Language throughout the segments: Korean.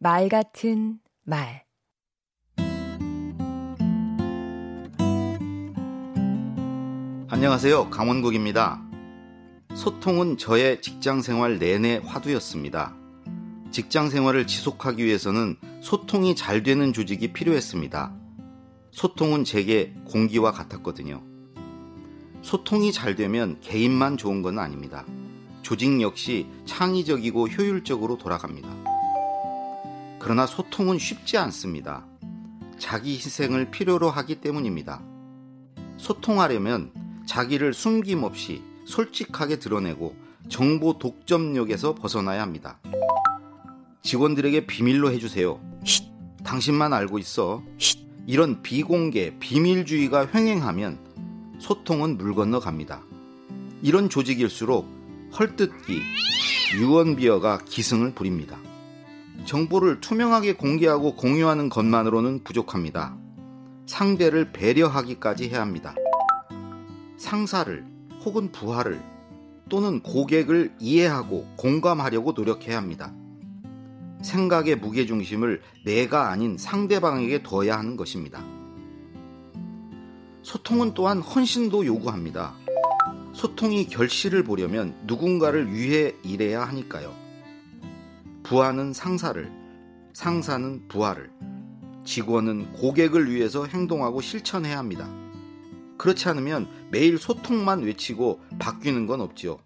말 같은 말 안녕하세요. 강원국입니다. 소통은 저의 직장 생활 내내 화두였습니다. 직장 생활을 지속하기 위해서는 소통이 잘 되는 조직이 필요했습니다. 소통은 제게 공기와 같았거든요. 소통이 잘 되면 개인만 좋은 건 아닙니다. 조직 역시 창의적이고 효율적으로 돌아갑니다. 그러나 소통은 쉽지 않습니다. 자기 희생을 필요로 하기 때문입니다. 소통하려면 자기를 숨김없이 솔직하게 드러내고 정보 독점력에서 벗어나야 합니다. 직원들에게 비밀로 해주세요. 쉿, 당신만 알고 있어. 쉿, 이런 비공개, 비밀주의가 횡행하면 소통은 물 건너 갑니다. 이런 조직일수록 헐뜯기, 유언비어가 기승을 부립니다. 정보를 투명하게 공개하고 공유하는 것만으로는 부족합니다. 상대를 배려하기까지 해야 합니다. 상사를 혹은 부하를 또는 고객을 이해하고 공감하려고 노력해야 합니다. 생각의 무게중심을 내가 아닌 상대방에게 둬야 하는 것입니다. 소통은 또한 헌신도 요구합니다. 소통이 결실을 보려면 누군가를 위해 일해야 하니까요. 부하는 상사를, 상사는 부하를, 직원은 고객을 위해서 행동하고 실천해야 합니다. 그렇지 않으면 매일 소통만 외치고 바뀌는 건 없지요.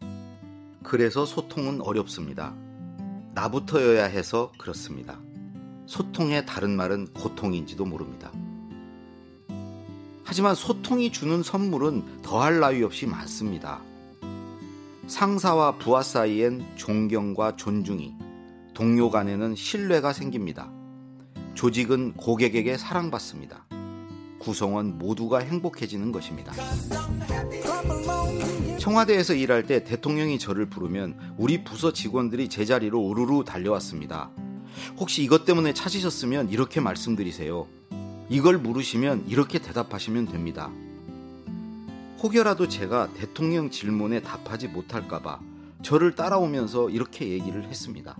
그래서 소통은 어렵습니다. 나부터여야 해서 그렇습니다. 소통의 다른 말은 고통인지도 모릅니다. 하지만 소통이 주는 선물은 더할 나위 없이 많습니다. 상사와 부하 사이엔 존경과 존중이, 동료 간에는 신뢰가 생깁니다. 조직은 고객에게 사랑받습니다. 구성원 모두가 행복해지는 것입니다. 청와대에서 일할 때 대통령이 저를 부르면 우리 부서 직원들이 제자리로 우르르 달려왔습니다. 혹시 이것 때문에 찾으셨으면 이렇게 말씀드리세요. 이걸 물으시면 이렇게 대답하시면 됩니다. 혹여라도 제가 대통령 질문에 답하지 못할까봐 저를 따라오면서 이렇게 얘기를 했습니다.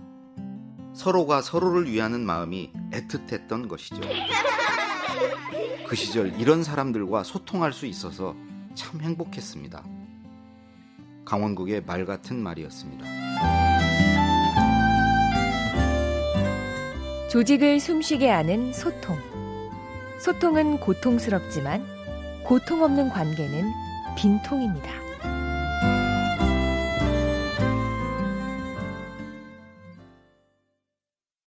서로가 서로를 위하는 마음이 애틋했던 것이죠. 그 시절 이런 사람들과 소통할 수 있어서 참 행복했습니다. 강원국의 말 같은 말이었습니다. 조직을 숨쉬게 하는 소통. 소통은 고통스럽지만 고통 없는 관계는 빈통입니다.